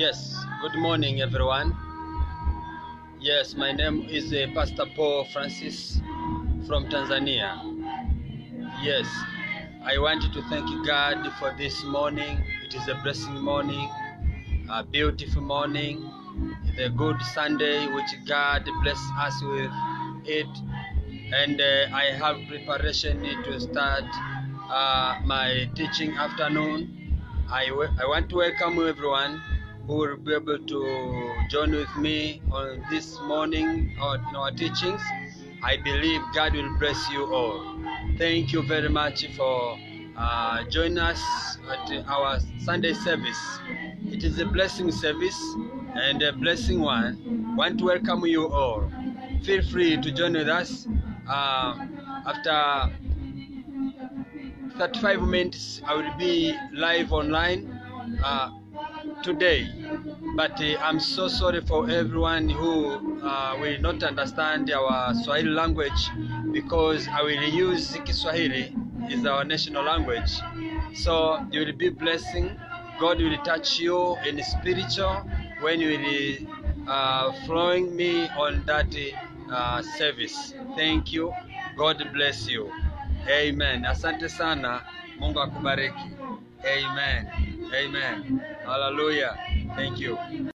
Yes, good morning, everyone. Yes, my name is uh, Pastor Paul Francis from Tanzania. Yes, I want to thank God for this morning. It is a blessing morning, a beautiful morning, the good Sunday which God bless us with it. And uh, I have preparation to start uh, my teaching afternoon. I, I want to welcome everyone who will be able to join with me on this morning on our teachings. I believe God will bless you all. Thank you very much for uh, joining us at our Sunday service. It is a blessing service and a blessing one. Want to welcome you all. Feel free to join with us uh, after 35 minutes. I will be live online uh, today. But uh, I'm so sorry for everyone who uh, will not understand our Swahili language because I will use Kiswahili is our national language. So you will be blessing. God will touch you in spiritual when you will uh, following me on that uh, service. Thank you. God bless you. Amen. Asante sana. Mungu akubariki. Amen. Amen. Hallelujah. Thank you.